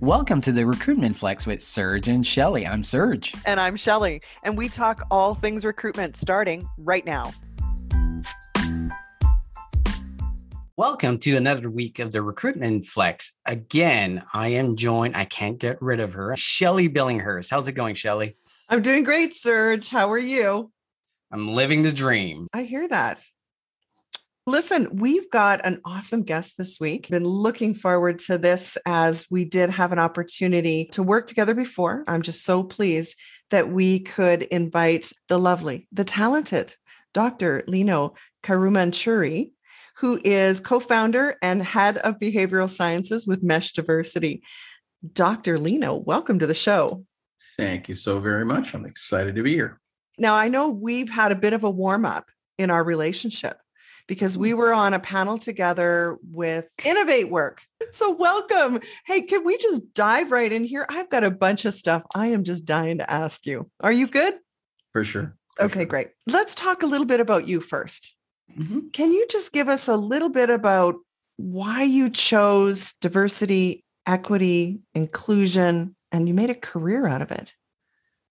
Welcome to the Recruitment Flex with Serge and Shelly. I'm Serge. And I'm Shelly. And we talk all things recruitment starting right now. Welcome to another week of the Recruitment Flex. Again, I am joined, I can't get rid of her, Shelly Billinghurst. How's it going, Shelly? I'm doing great, Serge. How are you? I'm living the dream. I hear that. Listen, we've got an awesome guest this week. Been looking forward to this as we did have an opportunity to work together before. I'm just so pleased that we could invite the lovely, the talented Dr. Lino Karumanchuri, who is co founder and head of behavioral sciences with Mesh Diversity. Dr. Lino, welcome to the show. Thank you so very much. I'm excited to be here. Now, I know we've had a bit of a warm up in our relationship because we were on a panel together with Innovate Work. So, welcome. Hey, can we just dive right in here? I've got a bunch of stuff I am just dying to ask you. Are you good? For sure. For okay, sure. great. Let's talk a little bit about you 1st mm-hmm. Can you just give us a little bit about why you chose diversity, equity, inclusion, and you made a career out of it?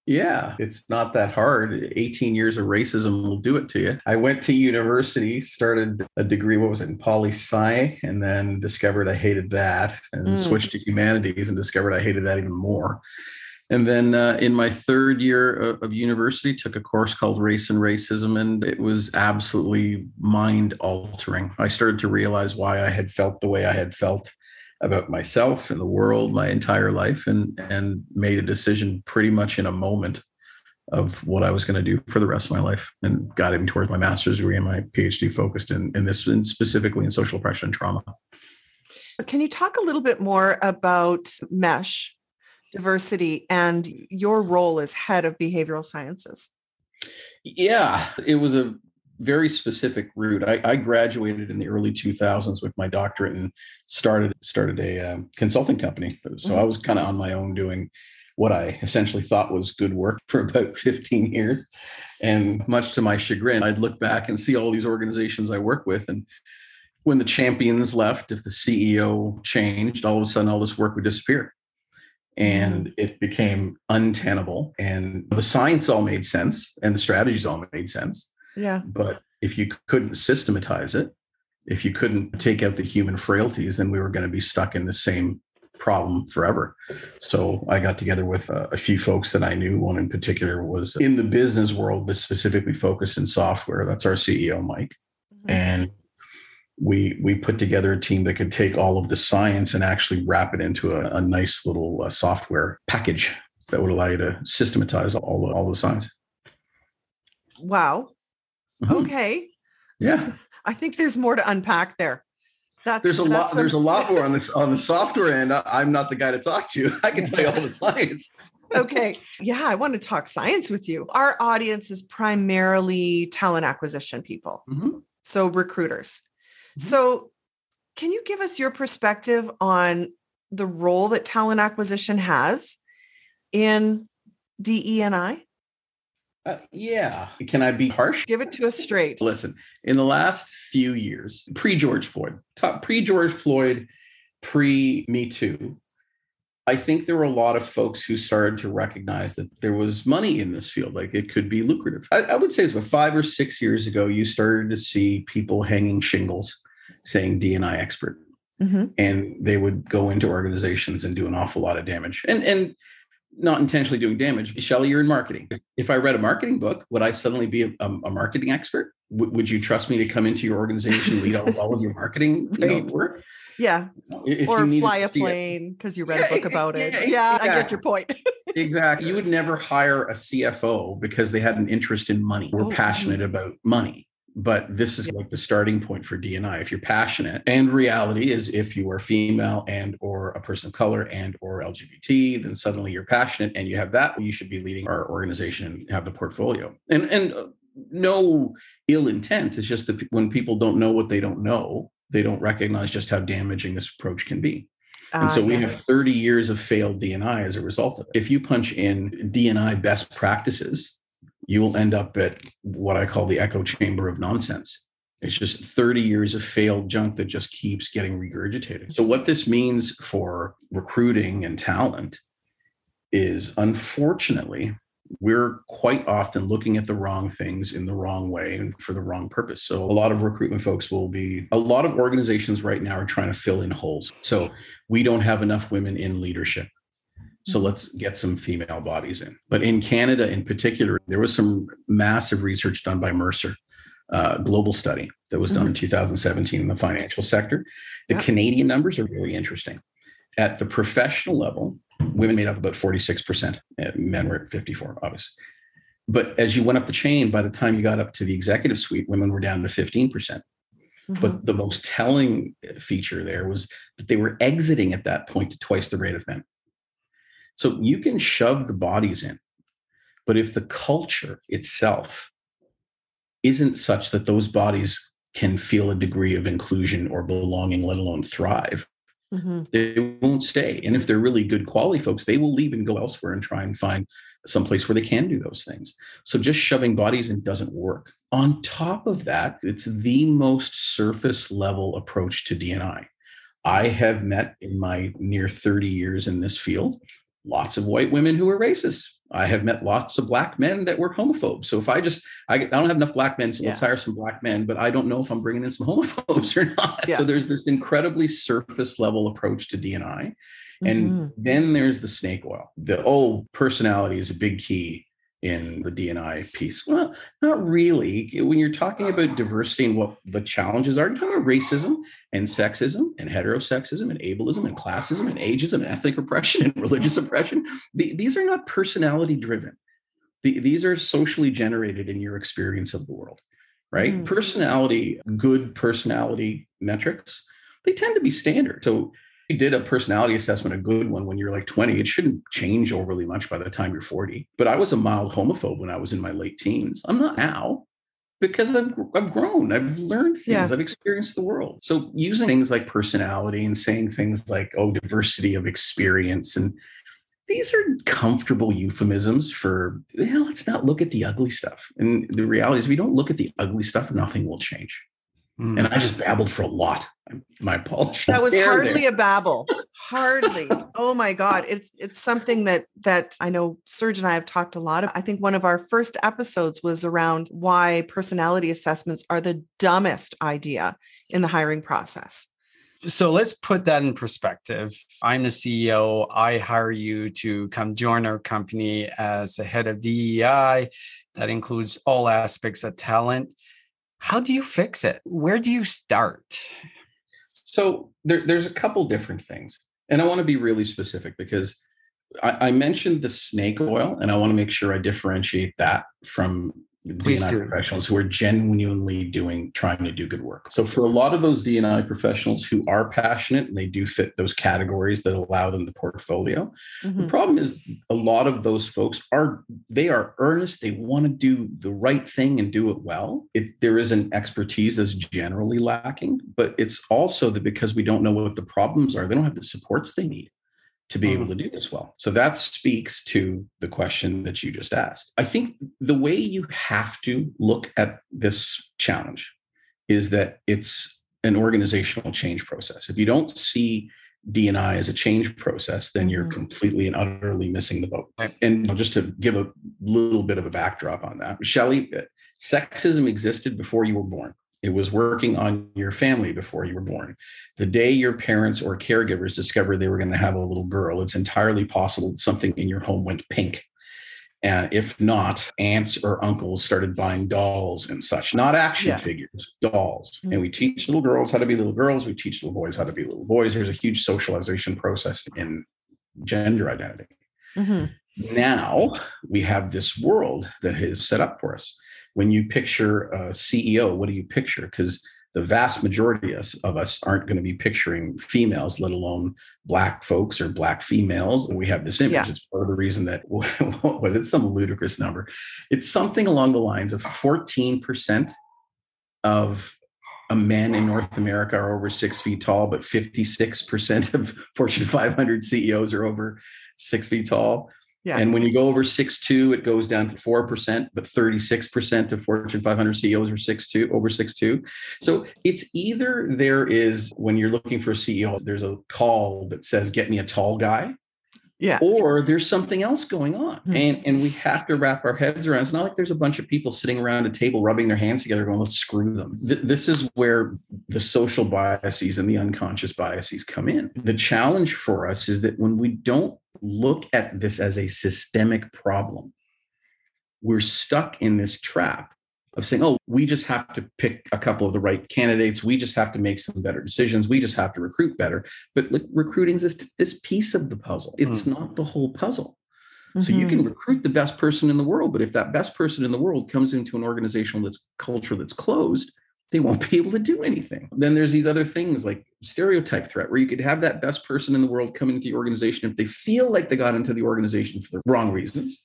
Yeah, it's not that hard. 18 years of racism will do it to you. I went to university, started a degree, what was it, in poli sci, and then discovered I hated that and mm. switched to humanities and discovered I hated that even more. And then uh, in my third year of, of university, took a course called Race and Racism, and it was absolutely mind altering. I started to realize why I had felt the way I had felt about myself and the world my entire life and and made a decision pretty much in a moment of what I was going to do for the rest of my life and got in towards my master's degree and my PhD focused in, in this and specifically in social oppression and trauma. Can you talk a little bit more about MESH diversity and your role as head of behavioral sciences? Yeah, it was a very specific route. I, I, graduated in the early 2000s with my doctorate and started started a um, consulting company. So mm-hmm. I was kind of on my own doing what I essentially thought was good work for about 15 years. And much to my chagrin, I'd look back and see all these organizations I work with. And when the champions left, if the CEO changed, all of a sudden all this work would disappear. And mm-hmm. it became untenable. And the science all made sense and the strategies all made sense yeah. But if you couldn't systematize it, if you couldn't take out the human frailties, then we were going to be stuck in the same problem forever. So I got together with a, a, few folks that I knew. One in particular was in the business world, but specifically focused in software. That's our CEO, Mike. Mm-hmm. And we we put together a team that could take all of the science and actually wrap it into a, a nice little uh, software package that would allow you to systematize all the, all the science. Wow. Mm-hmm. Okay. Yeah. I think there's more to unpack there. That's, there's a lot. Some... There's a lot more on this on the software end. I'm not the guy to talk to. I can tell you all the science. okay. Yeah, I want to talk science with you. Our audience is primarily talent acquisition people, mm-hmm. so recruiters. Mm-hmm. So, can you give us your perspective on the role that talent acquisition has in DE and I? Uh, yeah. Can I be harsh? Give it to us straight. Listen, in the last few years, pre George Floyd, pre George Floyd, pre Me Too, I think there were a lot of folks who started to recognize that there was money in this field, like it could be lucrative. I, I would say it's about five or six years ago, you started to see people hanging shingles saying DNI expert. Mm-hmm. And they would go into organizations and do an awful lot of damage. And and not intentionally doing damage. Shelly, you're in marketing. If I read a marketing book, would I suddenly be a, a marketing expert? W- would you trust me to come into your organization, lead all, all of your marketing you know, work? Yeah. If or fly a plane because you read yeah, a book about it. Yeah, yeah. I get your point. exactly. You would never hire a CFO because they had an interest in money. We're oh, passionate mm. about money but this is like the starting point for dni if you're passionate and reality is if you are female and or a person of color and or lgbt then suddenly you're passionate and you have that you should be leading our organization and have the portfolio. And and uh, no ill intent. It's just that when people don't know what they don't know they don't recognize just how damaging this approach can be. And uh, so we yes. have 30 years of failed DNI as a result of it. If you punch in DNI best practices, you will end up at what I call the echo chamber of nonsense. It's just 30 years of failed junk that just keeps getting regurgitated. So, what this means for recruiting and talent is unfortunately, we're quite often looking at the wrong things in the wrong way and for the wrong purpose. So, a lot of recruitment folks will be, a lot of organizations right now are trying to fill in holes. So, we don't have enough women in leadership. So let's get some female bodies in. But in Canada, in particular, there was some massive research done by Mercer, uh, global study that was done mm-hmm. in 2017 in the financial sector. The yep. Canadian numbers are really interesting. At the professional level, women made up about 46%. Uh, men were at 54, obviously. But as you went up the chain, by the time you got up to the executive suite, women were down to 15%. percent mm hmm But the most telling feature there was that they were exiting at that point to twice the rate of men. So you can shove the bodies in, but if the culture itself isn't such that those bodies can feel a degree of inclusion or belonging, let alone thrive, mm-hmm. they won't stay. And if they're really good quality folks, they will leave and go elsewhere and try and find some place where they can do those things. So just shoving bodies in doesn't work. On top of that, it's the most surface level approach to DNI. I have met in my near 30 years in this field lots of white women who are racist. I have met lots of black men that were homophobes. So if I just, I, I don't have enough black men, so yeah. let's hire some black men, but I don't know if I'm bringing in some homophobes or not. Yeah. So there's this incredibly surface level approach to DNI. And mm-hmm. then there's the snake oil. The oh, personality is a big key in the DNI piece? Well, not really. When you're talking about diversity and what the challenges are, you're talking about racism and sexism and heterosexism and ableism and classism and ageism and ethnic oppression and religious oppression. The, these are not personality driven. The, these are socially generated in your experience of the world, right? Mm. Personality, good personality metrics, they tend to be standard. So you did a personality assessment, a good one when you're like 20, it shouldn't change overly much by the time you're 40. But I was a mild homophobe when I was in my late teens. I'm not now because I've, I've grown, I've learned things, yeah. I've experienced the world. So using things like personality and saying things like, oh, diversity of experience and these are comfortable euphemisms for well, let's not look at the ugly stuff. And the reality is, if we don't look at the ugly stuff, nothing will change. Mm. And I just babbled for a lot. My apologies. That was hardly there. a babble. Hardly. oh my God. It's it's something that that I know Serge and I have talked a lot of. I think one of our first episodes was around why personality assessments are the dumbest idea in the hiring process. So let's put that in perspective. I'm the CEO. I hire you to come join our company as a head of DEI. That includes all aspects of talent how do you fix it? Where do you start? So there, there's a couple different things. And I want to be really specific because I, I mentioned the snake oil, and I want to make sure I differentiate that from DNI do. professionals who are genuinely doing trying to do good work. So for a lot of those DNI professionals who are passionate and they do fit those categories that allow them the portfolio, mm-hmm. the problem is a lot of those folks are they are earnest, they want to do the right thing and do it well. It, there is an expertise that's generally lacking, but it's also that because we don't know what the problems are, they don't have the supports they need to be able mm-hmm. to do this well. So that speaks to the question that you just asked. I think the way you have to look at this challenge is that it's an organizational change process. If you don't see DNI as a change process, then you're mm-hmm. completely and utterly missing the boat. And just to give a little bit of a backdrop on that, Shelley, sexism existed before you were born. It was working on your family before you were born. The day your parents or caregivers discovered they were going to have a little girl, it's entirely possible that something in your home went pink. And if not, aunts or uncles started buying dolls and such, not action yeah. figures, dolls. Mm-hmm. And we teach little girls how to be little girls. We teach little boys how to be little boys. There's a huge socialization process in gender identity. Mm-hmm. Now we have this world that is set up for us when you picture a CEO, what do you picture? Because the vast majority of us aren't going to be picturing females, let alone black folks or black females. We have this image. Yeah. It's part of the reason that well, it's some ludicrous number. It's something along the lines of 14% of a men in North America are over six feet tall, but 56% of Fortune 500 CEOs are over six feet tall. Yeah. And when you go over six two, it goes down to 4%, but 36% of Fortune 500 CEOs are six two, over six two. So it's either there is, when you're looking for a CEO, there's a call that says, get me a tall guy. Yeah. Or there's something else going on. Hmm. And, and we have to wrap our heads around. It's not like there's a bunch of people sitting around a table rubbing their hands together going, let's screw them. Th- this is where the social biases and the unconscious biases come in. The challenge for us is that when we don't look at this as a systemic problem, we're stuck in this trap of saying, oh, we just have to pick a couple of the right candidates. We just have to make some better decisions. We just have to recruit better. But like, recruiting is this, this piece of the puzzle. Hmm. It's not the whole puzzle. So you can mm-hmm. recruit the best person in the world, but if that best person in the world comes into an organizational that's culture that's closed, they won't be able to do anything. Then there's these other things like stereotype threat, where you could have that best person in the world come into the organization if they feel like they got into the organization for the wrong reasons.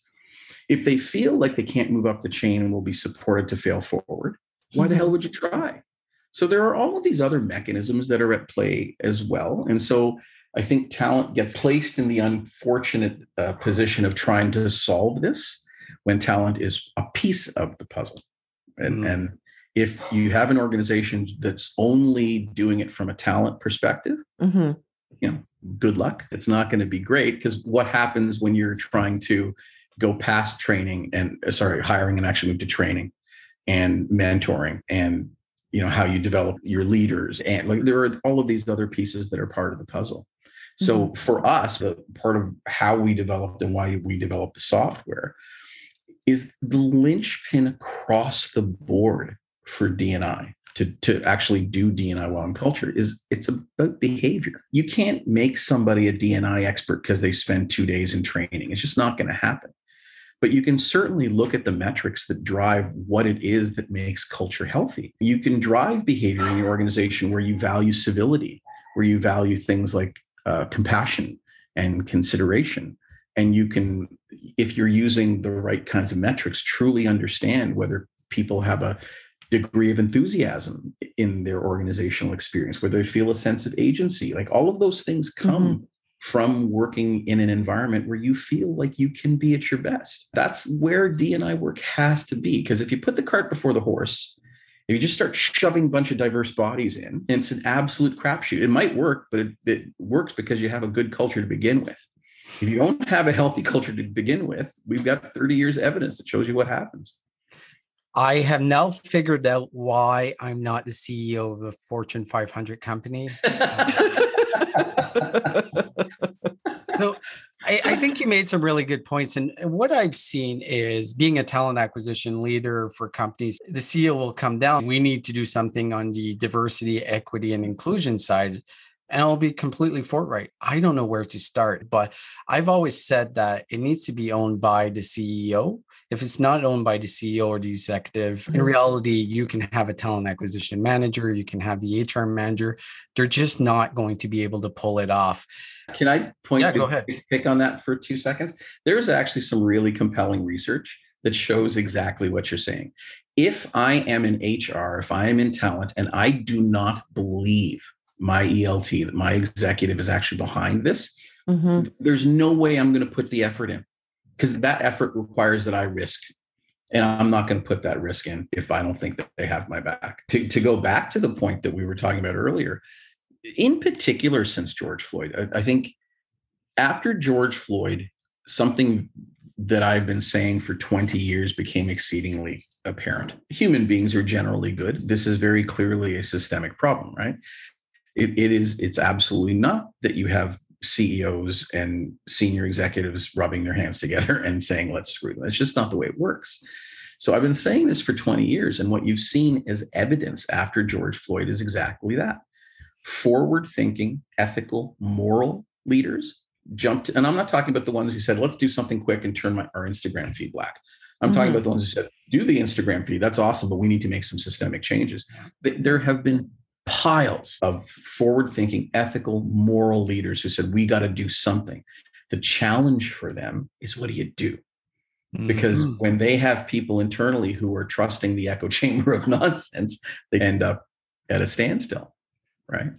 If they feel like they can't move up the chain and will be supported to fail forward, why the Mhm. hell would you try? So there are all of these other mechanisms that are at play as well. And so I think talent gets placed in the unfortunate uh, position of trying to solve this when talent is a piece of the puzzle. And, Mm. and if you have an organization that's only doing it from a talent perspective, Mhm. you know, good luck. It's not going to be great because what happens when you're trying to go past training and uh, sorry, hiring and actually move to training and mentoring and you know how you develop your leaders and like there are all of these other pieces that are part of the puzzle. So for us, the part of how we developed and why we developed the software is the linchpin across the board for DNI to, to actually do DNI well in culture is it's about behavior. You can't make somebody a DNI expert because they spend two days in training. It's just not going to happen. But you can certainly look at the metrics that drive what it is that makes culture healthy. You can drive behavior in your organization where you value civility, where you value things like uh, compassion and consideration. And you can, if you're using the right kinds of metrics, truly understand whether people have a degree of enthusiasm in their organizational experience, where they feel a sense of agency. Like all of those things come mm-hmm. from working in an environment where you feel like you can be at your best. That's where DNI work has to be. Because if you put the cart before the horse, if you just start shoving a bunch of diverse bodies in, it's an absolute crapshoot. It might work, but it, it works because you have a good culture to begin with. If you don't have a healthy culture to begin with, we've got 30 years of evidence that shows you what happens. I have now figured out why I'm not the CEO of a Fortune 500 company. No, I, I think you made some really good points. And what I've seen is being a talent acquisition leader for companies, the CEO will come down. We need to do something on the diversity, equity, and inclusion side. And I'll be completely forthright. I don't know where to start, but I've always said that it needs to be owned by the CEO. If it's not owned by the CEO or the executive, in Mhm. reality, you can have a talent acquisition manager, you can have the HR manager. They're just not going to be able to pull it off. Can I point Yeah, go ahead. pick on that for two seconds? There's actually some really compelling research that shows exactly what you're saying. If I am in HR, if I am in talent, and I do not believe my ELT, that my executive is actually behind this, Mhm. there's no way I'm going to put the effort in because that effort requires that I risk. And I'm not going to put that risk in if I don't think that they have my back. To, to go back to the point that we were talking about earlier, in particular, since George Floyd, I, I think after George Floyd, something that I've been saying for 20 years became exceedingly apparent. Human beings are generally good. This is very clearly a systemic problem, right? It, it is, it's absolutely not that you have CEOs and senior executives rubbing their hands together and saying, let's screw them. It's just not the way it works. So I've been saying this for 20 years. And what you've seen as evidence after George Floyd is exactly that forward thinking, ethical, moral leaders jumped. And I'm not talking about the ones who said, let's do something quick and turn my, our Instagram feed black. I'm talking Mhm. about the ones who said, do the Instagram feed. That's awesome, but we need to make some systemic changes. There have been piles of forward thinking, ethical, moral leaders who said, we got to do something. The challenge for them is what do you do? because Mhm. when they have people internally who are trusting the echo chamber of nonsense, they end up at a standstill, right?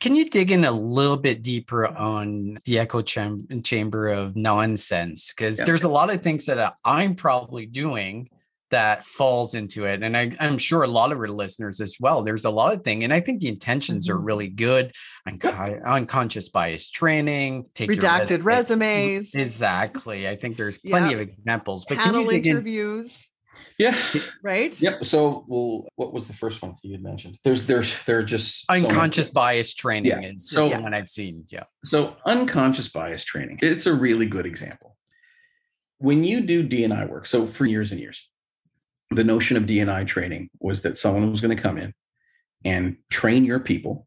Can you dig in a little bit deeper on the echo cham- chamber of nonsense? Because Yeah. there's a lot of things that uh, I'm probably doing that falls into it. And I, I'm sure a lot of our listeners as well. There's a lot of things. And I think the intentions are Mhm. really good. Unco- unconscious bias training, take Redacted resume- resumes, Exactly. I think there's plenty Yeah. of examples. But can panel you dig in interviews, Yeah. right? Yep. So, well, what was the first one you had mentioned? There's, there's, there are just so unconscious bias training Yeah. is So- so the one I've seen. Yeah. So, unconscious bias training. It's a really good example. When you do DNI work, so for years and years, the notion of DNI training was that someone was going to come in and train your people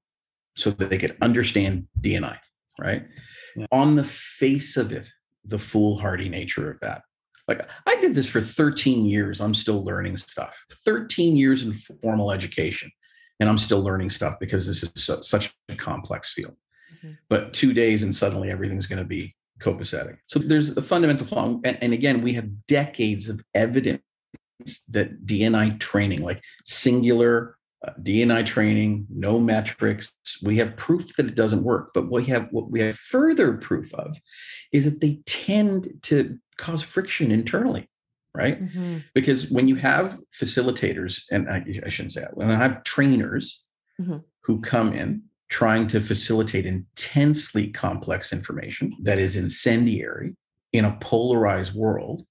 so that they could understand DNI, right? Yeah. On the face of it, the foolhardy nature of that. Like I did this for 13 years. I'm still learning stuff. 13 years in formal education, and I'm still learning stuff because this is su- such a complex field. Mhm. But two days and suddenly everything's going to be copacetic. So there's a fundamental flaw. And, and again, we have decades of evidence that DNI training, like singular uh, DNI training, no metrics, we have proof that it doesn't work. But we have what we have further proof of is that they tend to cause friction internally, right? Mhm. Because when you have facilitators, and I, I shouldn't say that, when I have trainers Mhm. who come in trying to facilitate intensely complex information that is incendiary in a polarized world,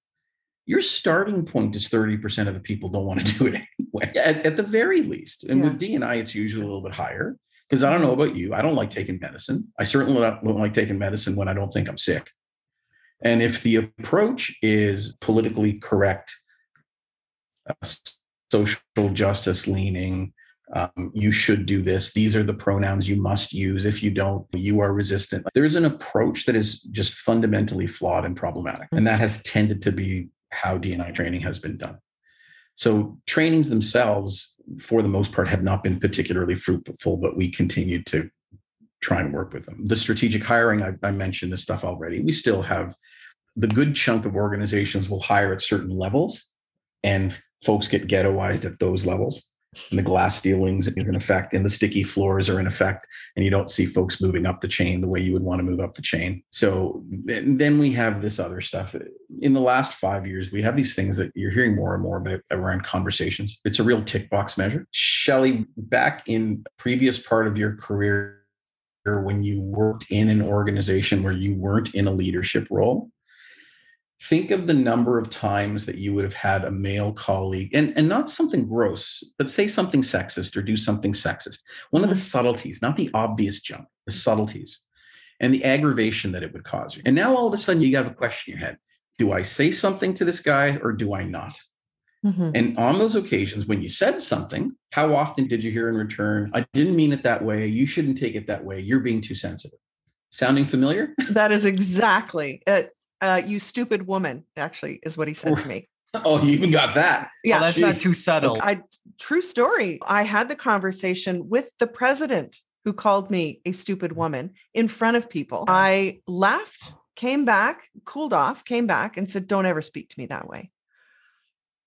your starting point is 30% of the people don't want to do it anyway, at, at the very least. And with DNI, it's usually a little bit higher because I don't know about you. I don't like taking medicine. I certainly don't like taking medicine when I don't think I'm sick. And if the approach is politically correct, uh, social justice leaning, um, you should do this. These are the pronouns you must use. If you don't, you are resistant. There's an approach that is just fundamentally flawed and problematic. And that has tended to be how DNI training has been done. So trainings themselves, for the most part, have not been particularly fruitful, but we continue to try and work with them. The strategic hiring, I, I mentioned this stuff already. We still have the good chunk of organizations will hire at certain levels, and folks get ghettoized at those levels. And the glass ceilings is in effect, and the sticky floors are in effect, and you don't see folks moving up the chain the way you would want to move up the chain. So then we have this other stuff. In the last five years, we have these things that you're hearing more and more about around conversations. It's a real tick box measure. Shelley, back in previous part of your career, when you worked in an organization where you weren't in a leadership role, think of the number of times that you would have had a male colleague and, and not something gross but say something sexist or do something sexist. One of the subtleties not the obvious jump the subtleties and the aggravation that it would cause you. And now all of a sudden you have a question in your head. Do i say something to this guy or do i not? Mhm. and on those occasions when you said something how often did you hear in return i didn't mean it that way. You shouldn't take it that way. You're being too sensitive. Sounding familiar? That is exactly it. Uh, you stupid woman, actually, is what he said to me. oh you even got that Yeah. Well, that's not too subtle. I true story. I had the conversation with the president who called me a stupid woman in front of people. I laughed, came back, cooled off, came back and said, "Don't ever speak to me that way."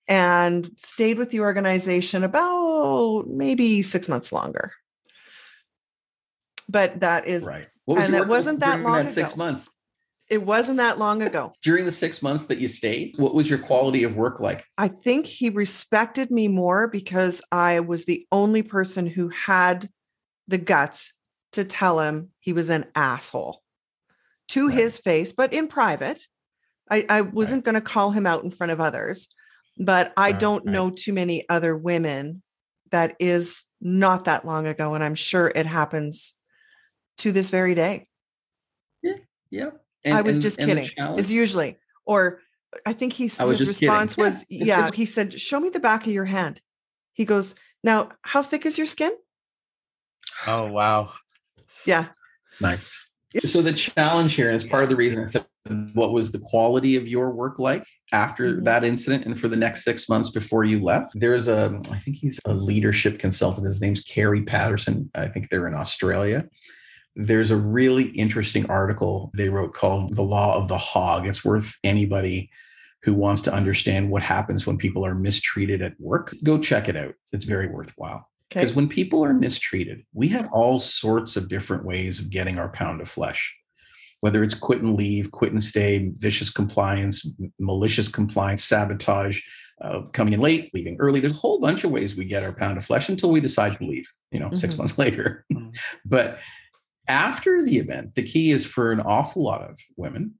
And stayed with the organization about maybe 6 months longer. But that is right what and your it wasn't that during long six months it wasn't that long ago. during the six months that you stayed what was your quality of work like I think he respected me more because I was the only person who had the guts to tell him he was an asshole to Right. his face, but in private. I, I wasn't going to call him out in front of others, but I Right, don't right. know too many other women that is not that long ago. And I'm sure it happens to this very day. yeah I was just kidding. challenge- Is usually, or I think he's I was his just kidding. response Yeah, was, it's- yeah. He said, "Show me the back of your hand." He goes, "Now, how thick is your skin?" oh wow. Yeah, Nice. So the challenge here is part of the reason I said, what was the quality of your work like after Mhm. that incident and for the next six months before you left? There's a, I think he's a leadership consultant. His name's Kerry Patterson. I think they're in Australia. There's a really interesting article they wrote called The Law of the Hog. It's worth anybody who wants to understand what happens when people are mistreated at work. Go check it out. It's very worthwhile. Because when people are mistreated, we have all sorts of different ways of getting our pound of flesh whether it's quit and leave, quit and stay, vicious compliance, malicious compliance, sabotage, uh, coming in late, leaving early. There's a whole bunch of ways we get our pound of flesh until we decide to leave, you know, mm-hmm. six months later. Mm-hmm. but after the event, the key is for an awful lot of women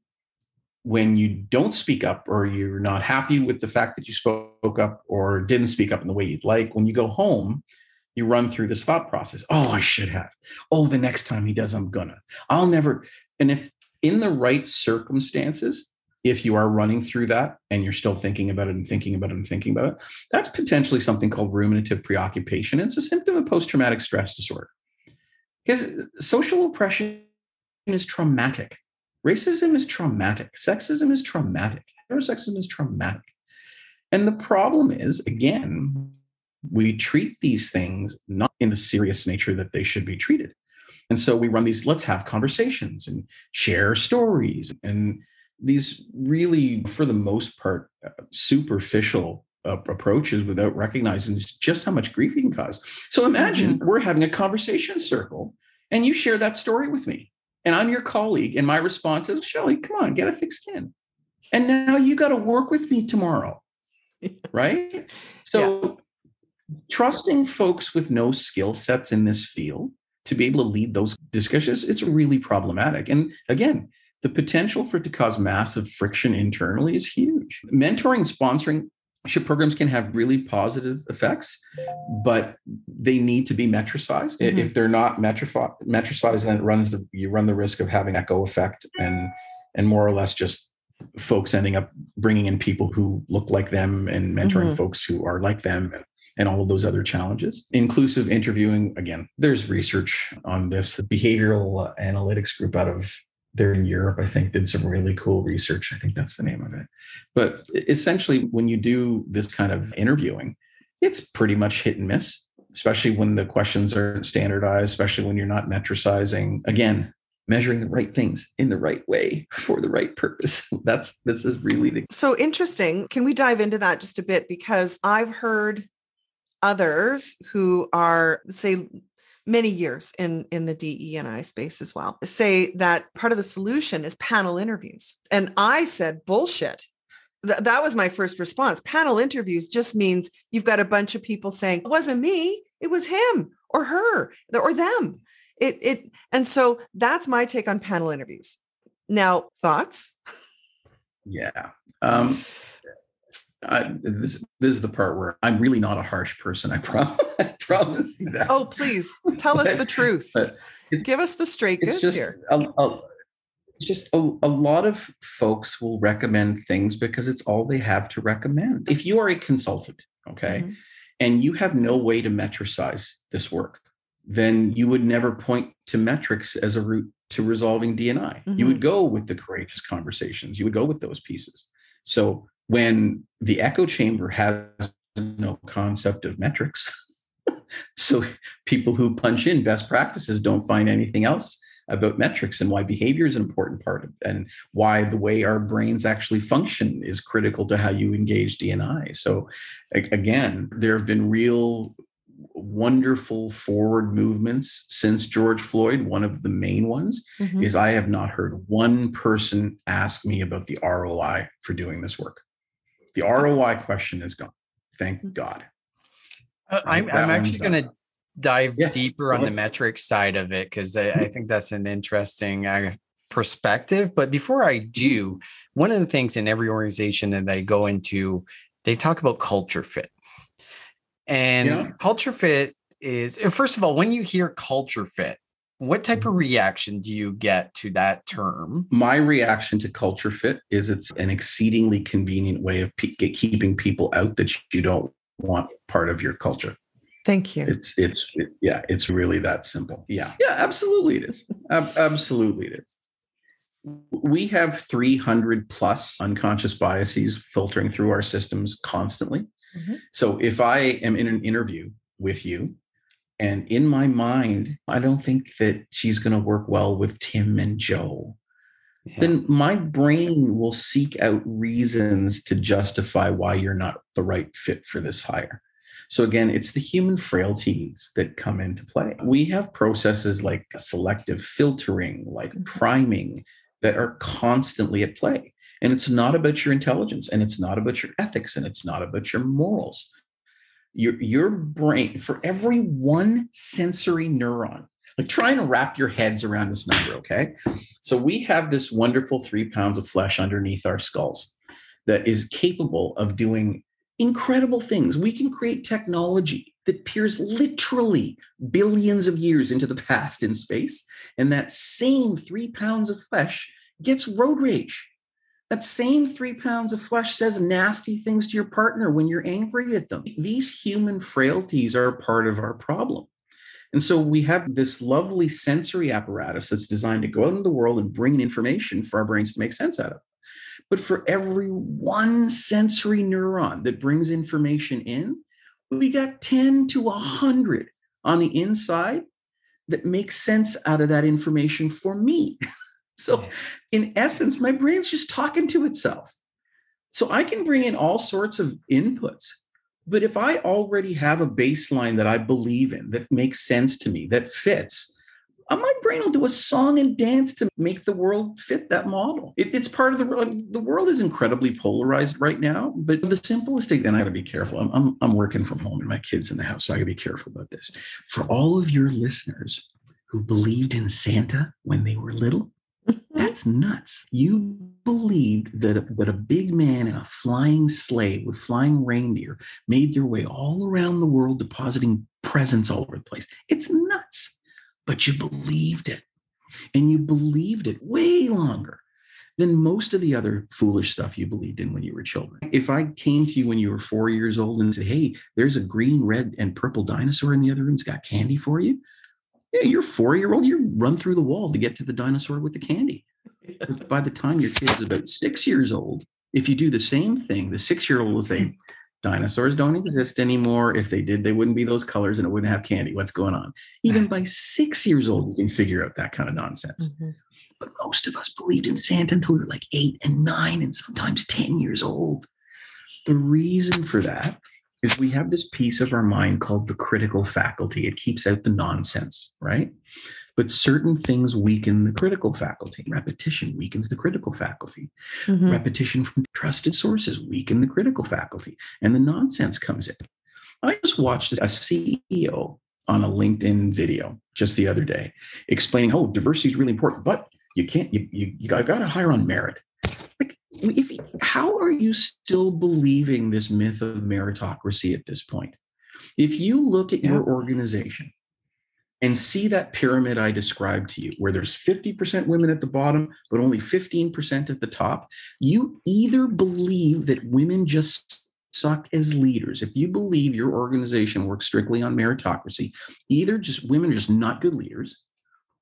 when you don't speak up or you're not happy with the fact that you spoke up or didn't speak up in the way you'd like, when you go home, you run through this thought process. Oh, I should have. Oh, the next time he does, I'm gonna. I'll never. And if in the right circumstances, if you are running through that and you're still thinking about it and thinking about it and thinking about it, that's potentially something called ruminative preoccupation. It's a symptom of post traumatic stress disorder. Because social oppression is traumatic. Racism is traumatic. Sexism is traumatic. Heterosexism is traumatic. And the problem is, again, we treat these things not in the serious nature that they should be treated. And so we run these let's have conversations and share stories and these really, for the most part, uh, superficial approaches without recognizing just how much grief you can cause. So imagine mm-hmm. we're having a conversation circle and you share that story with me. And I'm your colleague, and my response is, Shelly, come on, get a thick skin. And now you got to work with me tomorrow. right? So yeah. trusting folks with no skill sets in this field to be able to lead those discussions, it's really problematic. And again, the potential for it to cause massive friction internally is huge. Mentoring, sponsoring ship programs can have really positive effects, but they need to be metricized. Mm-hmm. If they're not metricized, then it runs the you run the risk of having echo effect and and more or less just folks ending up bringing in people who look like them and mentoring mm-hmm. folks who are like them and all of those other challenges. Inclusive interviewing, again, there's research on this. The behavioral analytics group out of there in Europe, I think, did some really cool research. I think that's the name of it. But essentially, when you do this kind of interviewing, it's pretty much hit and miss, especially when the questions aren't standardized, especially when you're not metricizing. Again, measuring the right things in the right way for the right purpose. That's this is really the So interesting. Can we dive into that just a bit because I've heard others who are say many years in in the DE and I space as well say that part of the solution is panel interviews. And I said bullshit. Th- that was my first response. Panel interviews just means you've got a bunch of people saying, "It wasn't me, it was him or her or them." It it and so that's my take on panel interviews. Now, thoughts? Yeah. Um I, this this is the part where I'm really not a harsh person. I, prom- I promise you that. Oh, please tell us the truth. Give us the straight goods just, here. A, a, just a, a lot of folks will recommend things because it's all they have to recommend. If you are a consultant, okay, mm-hmm. and you have no way to metricize this work, then you would never point to metrics as a route to resolving DNI. Mm-hmm. You would go with the courageous conversations. You would go with those pieces. So when the echo chamber has no concept of metrics. so people who punch in best practices don't find anything else about metrics and why behavior is an important part of and why the way our brains actually function is critical to how you engage DNI. So again, there have been real wonderful forward movements since George Floyd. One of the main ones mm-hmm. is I have not heard one person ask me about the ROI for doing this work. The ROI question is gone. Thank mm. God. Uh, I'm, I'm actually going to dive yeah. deeper on the metrics side of it because I, I, mm-hmm. think that's an interesting uh, perspective. But before I mm-hmm. do, one of the things in every organization that I go into, they talk about culture fit. And yeah. culture fit is, first of all, when you hear culture fit, what type of reaction do you get to that term? My reaction to culture fit is it's an exceedingly convenient way of pe- keeping people out that you don't want part of your culture. Thank you. It's it's it, yeah, it's really that simple. Yeah. Yeah, absolutely it is. Ab- absolutely it is. We have 300 plus unconscious biases filtering through our systems constantly. Mm-hmm. So if I am in an interview with you and in my mind, I don't think that she's going to work well with Tim and Joe. Yeah. Then my brain will seek out reasons to justify why you're not the right fit for this hire. So again, it's the human frailties that come into play. We have processes like selective filtering, like mm-hmm. priming, that are constantly at play. And it's not about your intelligence, and it's not about your ethics, and it's not about your morals. Your, your brain, for every one sensory neuron, like trying to wrap your heads around this number, okay? So we have this wonderful three pounds of flesh underneath our skulls that is capable of doing incredible things. We can create technology that peers literally billions of years into the past in space. And that same three pounds of flesh gets road rage. That same three pounds of flesh says nasty things to your partner when you're angry at them. These human frailties are part of our problem. And so we have this lovely sensory apparatus that's designed to go out in the world and bring in information for our brains to make sense out of. But for every one sensory neuron that brings information in, we got 10 to 100 on the inside that makes sense out of that information for me. so, in essence, my brain's just talking to itself. So, I can bring in all sorts of inputs. But if I already have a baseline that I believe in, that makes sense to me, that fits, uh, my brain will do a song and dance to make the world fit that model. It, it's part of the the world is incredibly polarized right now. But the simplest thing, and I got to be careful. I'm, I'm I'm working from home and my kids in the house, so I got to be careful about this. For all of your listeners who believed in Santa when they were little, that's nuts. You believed that a, that a big man in a flying sleigh with flying reindeer made their way all around the world, depositing presents all over the place. It's nuts but you believed it. And you believed it way longer than most of the other foolish stuff you believed in when you were children. If I came to you when you were four years old and said, Hey, there's a green, red, and purple dinosaur in the other room, it's got candy for you. Yeah, you're four year old, you run through the wall to get to the dinosaur with the candy. But by the time your kid's about six years old, if you do the same thing, the six year old will say, dinosaurs don't exist anymore. If they did, they wouldn't be those colors and it wouldn't have candy. What's going on? Even by six years old, you can figure out that kind of nonsense. Mm-hmm. But most of us believed in Santa until we were like eight and nine and sometimes 10 years old. The reason for that is we have this piece of our mind called the critical faculty. It keeps out the nonsense, right? but certain things weaken the critical faculty. Repetition weakens the critical faculty. Mm-hmm. Repetition from trusted sources weaken the critical faculty, and the nonsense comes in. I just watched a CEO on a LinkedIn video just the other day explaining, oh, diversity is really important, but you can't, you, you, you got to hire on merit. If, how are you still believing this myth of meritocracy at this point? If you look at your organization and see that pyramid I described to you, where there's 50% women at the bottom, but only 15% at the top, you either believe that women just suck as leaders. If you believe your organization works strictly on meritocracy, either just women are just not good leaders,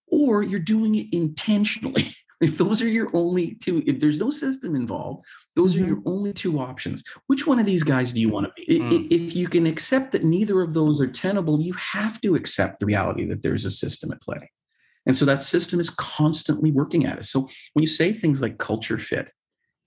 or you're doing it intentionally. if those are your only two, if there's no system involved, those mm-hmm. are your only two options. Which one of these guys do you want to be? Mm. If you can accept that neither of those are tenable, you have to accept the reality that there's a system at play. And so that system is constantly working at us. So when you say things like culture fit,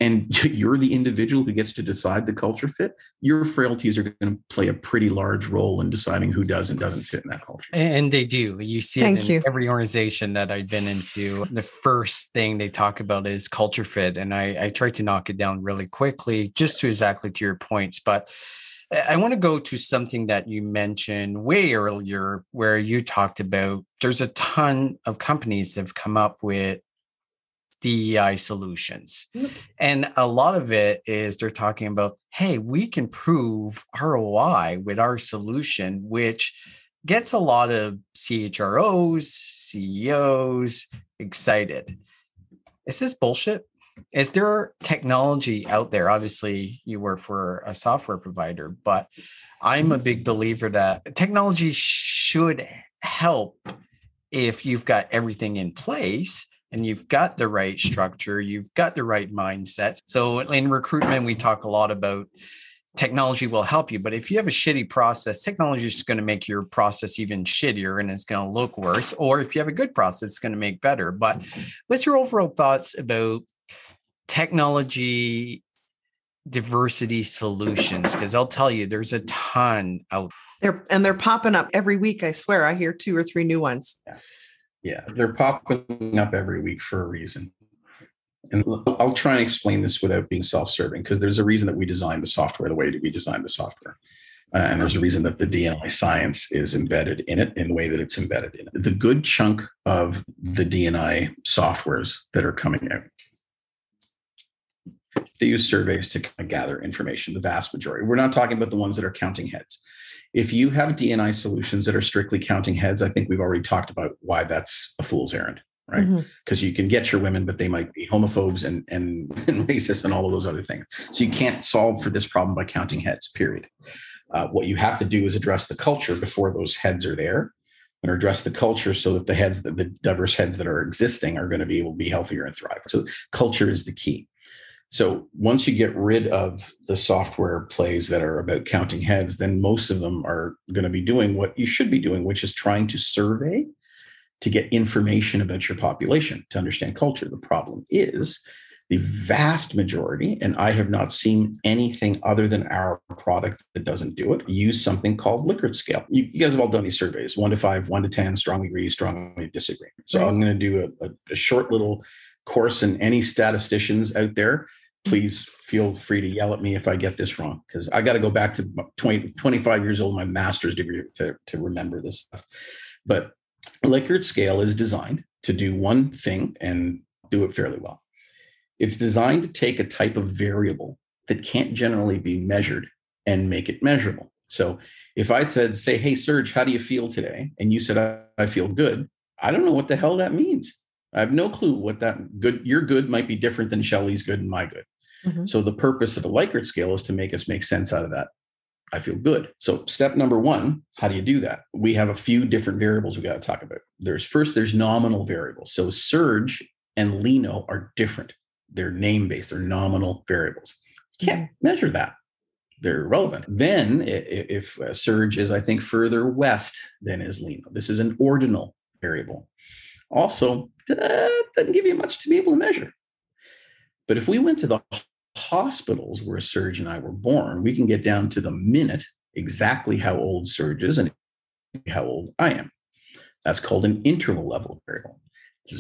and you're the individual who gets to decide the culture fit, your frailties are going to play a pretty large role in deciding who does and doesn't fit in that culture. And they do. You see Thank it in you. every organization that I've been into. The first thing they talk about is culture fit. And I, I try to knock it down really quickly, just to exactly to your points. But I want to go to something that you mentioned way earlier, where you talked about there's a ton of companies that have come up with DEI solutions. Mm. And a lot of it is they're talking about, hey, we can prove ROI with our solution, which gets a lot of CHROs, CEOs excited. Is this bullshit? Is there technology out there? Obviously, you work for a software provider, but I'm a big believer that technology should help if you've got everything in place and you've got the right structure, you've got the right mindset. So in recruitment, we talk a lot about technology will help you. But if you have a shitty process, technology is going to make your process even shittier and it's going to look worse. Or if you have a good process, it's going to make better. But what's your overall thoughts about technology diversity solutions because I'll tell you there's a ton out They're and they're popping up every week. I swear, I hear two or three new ones. Yeah, they're popping up every week for a reason. And I'll try and explain this without being self-serving because there's a reason that we designed the software the way that we designed the software. Uh, and there's a reason that the DNI science is embedded in it in the way that it's embedded in it. The good chunk of the DNI softwares that are coming out, they use surveys to kind of gather information, the vast majority. We're not talking about the ones that are counting heads. If you have DNI solutions that are strictly counting heads, I think we've already talked about why that's a fool's errand, right? Because you can get your women, but they might be homophobes and, and, and racist and all of those other things. So you can't solve for this problem by counting heads, period. Uh, what you have to do is address the culture before those heads are there and address the culture so that the heads that the diverse heads that are existing are going to be able to be healthier and thrive. So culture is the key. So once you get rid of the software plays that are about counting heads, then most of them are going to be doing what you should be doing, which is trying to survey to get information about your population to understand culture. The problem is the vast majority, and I have not seen anything other than our product that doesn't do it, use something called Likert scale. You, you guys have all done these surveys one to five, one to 10, strongly agree, strongly disagree. So Right. I'm going to do a, a, a short little course, and any statisticians out there, mm-hmm. please feel free to yell at me if I get this wrong, because I got to go back to 20, 25 years old, my master's degree to, to remember this stuff. But Likert scale is designed to do one thing and do it fairly well. It's designed to take a type of variable that can't generally be measured and make it measurable. So if I said, say, hey, Serge, how do you feel today? And you said, I, I feel good. I don't know what the hell that means. I have no clue what that good, your good might be different than Shelley's good and my good. Mhm. So the purpose of the Likert scale is to make us make sense out of that. I feel good. So step number one, how do you do that? We have a few different variables we got to talk about. There's first, there's nominal variables. So Serge and Lino are different. They're name based, they're nominal variables. Can't measure that. They're relevant. Then, if uh, Serge is, I think, further west than is Lino, this is an ordinal variable. Also, uh, doesn't give you much to be able to measure. But if we went to the hospitals where Serge and I were born, we can get down to the minute exactly how old Serge is and how old I am. That's called an interval level variable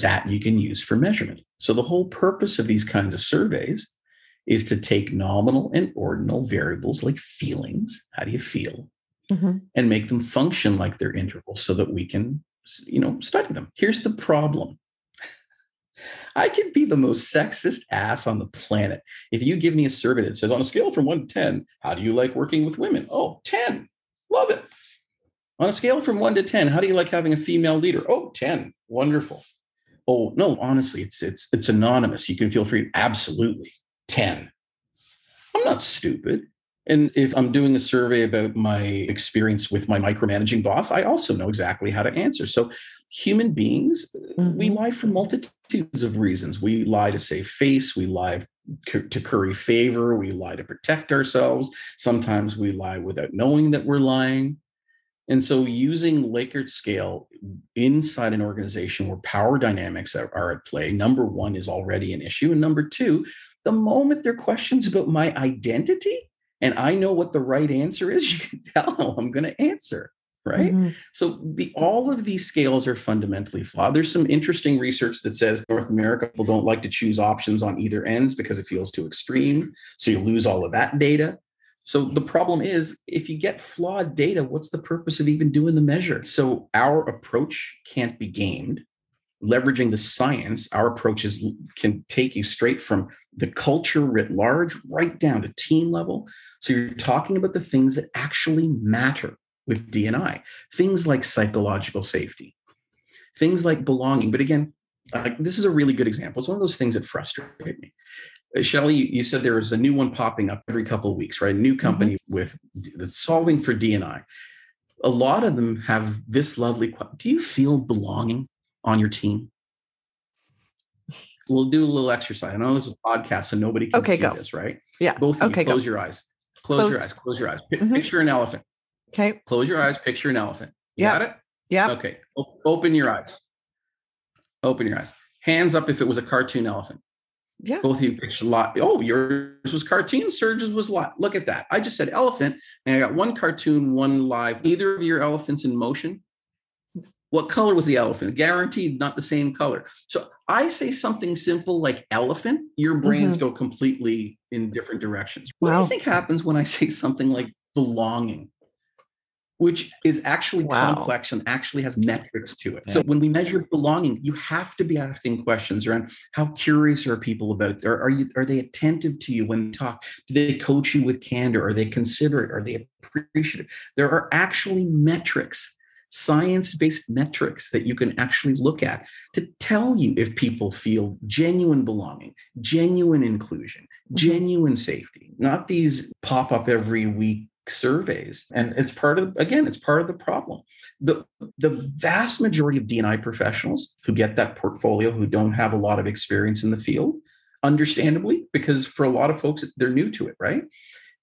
that you can use for measurement. So the whole purpose of these kinds of surveys is to take nominal and ordinal variables like feelings, how do you feel, Mhm. and make them function like their interval so that we can you know study them. Here's the problem. I can be the most sexist ass on the planet. If you give me a survey that says on a scale from 1 to 10, how do you like working with women? Oh, 10. Love it. On a scale from 1 to 10, how do you like having a female leader? Oh, 10. Wonderful. Oh, no, honestly, it's it's it's anonymous. You can feel free. Absolutely. 10. I'm not stupid. And if I'm doing a survey about my experience with my micromanaging boss, I also know exactly how to answer. So human beings, we Mhm. lie for multitudes of reasons. We lie to save face. We lie to curry favor. We lie to protect ourselves. Sometimes we lie without knowing that we're lying. And so, using Likert scale inside an organization where power dynamics are, are at play, number one is already an issue. And number two, the moment there are questions about my identity and I know what the right answer is, you can tell how I'm going to answer. Right. Mhm. So the all of these scales are fundamentally flawed. There's some interesting research that says North America people don't like to choose options on either ends because it feels too extreme. So you lose all of that data. So the problem is if you get flawed data, what's the purpose of even doing the measure? So our approach can't be gamed. Leveraging the science, our approaches can take you straight from the culture writ large right down to team level. So you're talking about the things that actually matter with DNI, things like psychological safety, things like belonging. But again, like this is a really good example. It's one of those things that frustrate me. Uh, Shelley, you, you said there was a new one popping up every couple of weeks, right? A new company with d- that's solving for DNI. A lot of them have this lovely. Do you feel belonging on your team? We'll do a little exercise. I know this is a podcast, so nobody can Okay, see go. this, right? Yeah. Both of Okay, you, go. close your eyes. Close Closed. your eyes. Close your eyes. Pi- Mhm. Picture an elephant. Okay. Close your eyes. Picture an elephant. You Yeah. got it? Yeah. Okay. O- open your eyes. Open your eyes. Hands up if it was a cartoon elephant. Yeah. Both of you pitched a lot. Oh, yours was cartoon, Serge's was live. Look at that. I just said elephant, and I got one cartoon, one live. Either of your elephants in motion. What color was the elephant? Guaranteed not the same color. So I say something simple like elephant, your brains mm-hmm. go completely in different directions. What do you think happens when I say something like belonging? Which is actually Wow. complex and actually has metrics to it. So when we measure belonging, you have to be asking questions around how curious are people about are, are you are they attentive to you when you talk? Do they coach you with candor? Are they considerate? Are they appreciative? There are actually metrics, science-based metrics that you can actually look at to tell you if people feel genuine belonging, genuine inclusion, mm-hmm. genuine safety, not these pop up every week surveys. And it's part of again, it's part of the problem. The the vast majority of DNI professionals who get that portfolio who don't have a lot of experience in the field, understandably, because for a lot of folks they're new to it, right?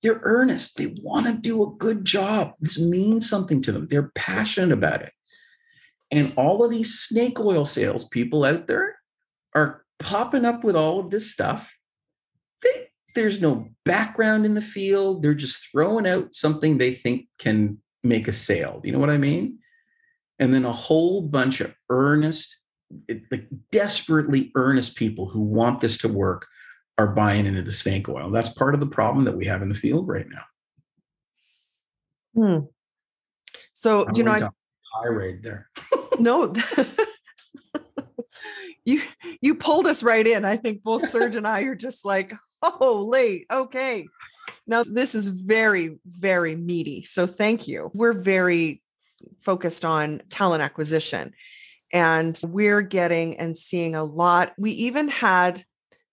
They're earnest. They want to do a good job. This means something to them. They're passionate about it. And all of these snake oil salespeople out there are popping up with all of this stuff. They, there's no background in the field. They're just throwing out something they think can make a sale. You know what I mean? And then a whole bunch of earnest, like desperately earnest people who want this to work are buying into the snake oil. That's part of the problem that we have in the field right now. Hmm. So, do you know, I, tirade there. no, you you pulled us right in. I think both Serge and I are just like, oh, late. Okay. Now this is very, very meaty. So thank you. We're very focused on talent acquisition. And we're getting and seeing a lot. We even had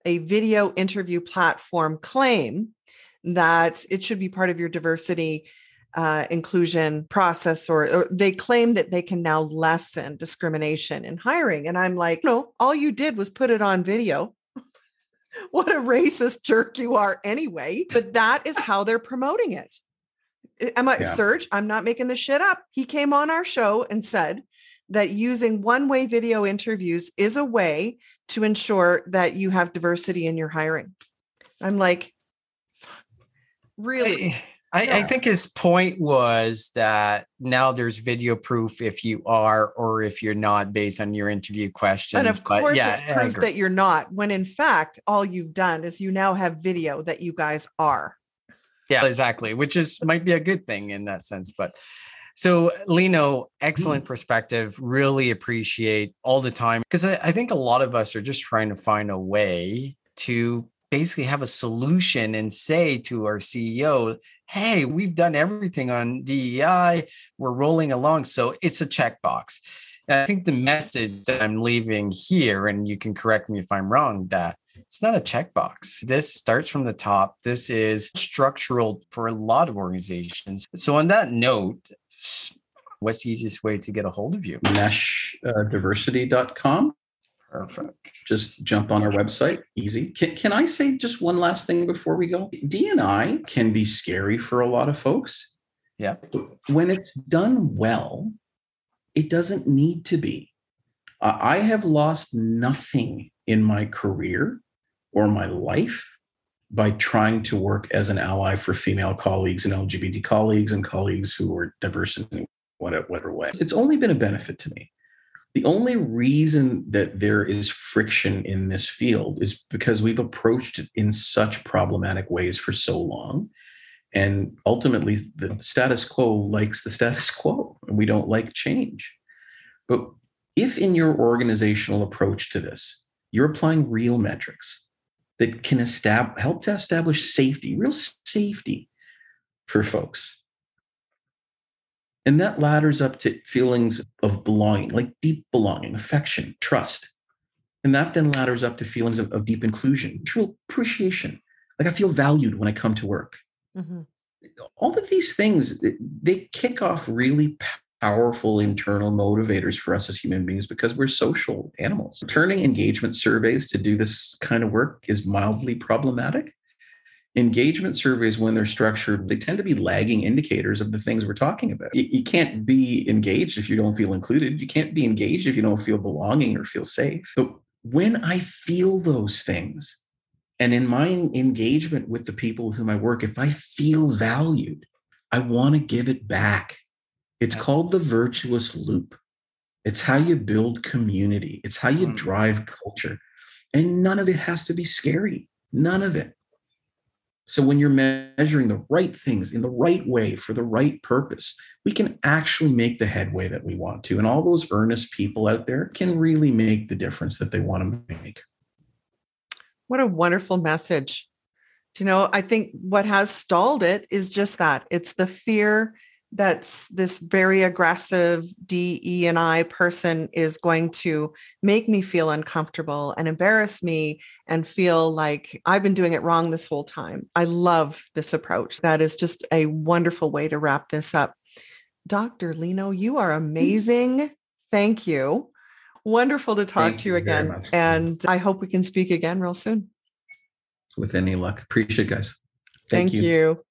a video interview platform claim that it should be part of your diversity uh, inclusion process, or, or they claim that they can now lessen discrimination in hiring. And I'm like, no, all you did was put it on video. what a racist jerk you are, anyway. But that is how they're promoting it. Am I, Yeah. Serge? I'm not making this shit up. He came on our show and said that using one way video interviews is a way to ensure that you have diversity in your hiring. I'm like, really? I, I think his point was that now there's video proof if you are or if you're not based on your interview questions. And of But course, yeah, it's proof that you're not, when in fact, all you've done is you now have video that you guys are. Yeah, exactly. Which is might be a good thing in that sense. But so Lino, mm-hmm. excellent perspective. Really appreciate all the time because I, I think a lot of us are just trying to find a way to basically have a solution and say to our CEO, hey, we've done everything on DEI, we're rolling along. So it's a checkbox. And I think the message that I'm leaving here, and you can correct me if I'm wrong, that it's not a checkbox. This starts from the top. This is structural for a lot of organizations. So, on that note, what's the easiest way to get a hold of you? meshdiversity.com. Uh, Perfect. Just jump on our website. Easy. Can, can I say just one last thing before we go? DNI can be scary for a lot of folks. Yeah. When it's done well, it doesn't need to be. I I have lost nothing in my career or my life by trying to work as an ally for female colleagues and LGBT colleagues and colleagues who are diverse in whatever, way. It's only been a benefit to me. The only reason that there is friction in this field is because we've approached it in such problematic ways for so long. And ultimately, the status quo likes the status quo, and we don't like change. But if in your organizational approach to this, you're applying real metrics that can estab- help to establish safety, real safety for folks, and that ladders up to feelings of belonging, like deep belonging, affection, trust. And that then ladders up to feelings of, of deep inclusion, true appreciation. Like I feel valued when I come to work. Mhm. All of these things, they kick off really powerful internal motivators for us as human beings because we're social animals. Turning engagement surveys to do this kind of work is mildly problematic engagement surveys when they're structured they tend to be lagging indicators of the things we're talking about you, can't be engaged if you don't feel included you can't be engaged if you don't feel belonging or feel safe but when i feel those things And in my engagement with the people with whom I work, if I feel valued, I want to give it back. It's called the virtuous loop. It's how you build community, it's how you mm. drive culture. And none of it has to be scary. None of it. So when you're measuring the right things in the right way for the right purpose, we can actually make the headway that we want to. And all those earnest people out there can really make the difference that they want to make. What a wonderful message. Do you know, I think what has stalled it is just that it's the fear that this very aggressive DE and I person is going to make me feel uncomfortable and embarrass me and feel like I've been doing it wrong this whole time. I love this approach. That is just a wonderful way to wrap this up. Dr. Lino, you are amazing. Thank you. Wonderful to talk Thank to you, you again. And I hope we can speak again real soon. With any luck. Appreciate it, guys. Thank, Thank you. you.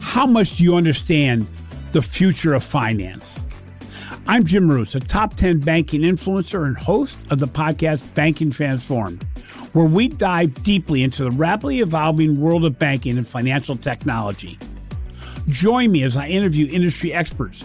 How much do you understand the future of finance? I'm Jim Marous, a top 10 banking influencer and host of the podcast Banking Transformed where we dive deeply into the rapidly evolving world of banking and financial technology. Join me as I interview industry experts,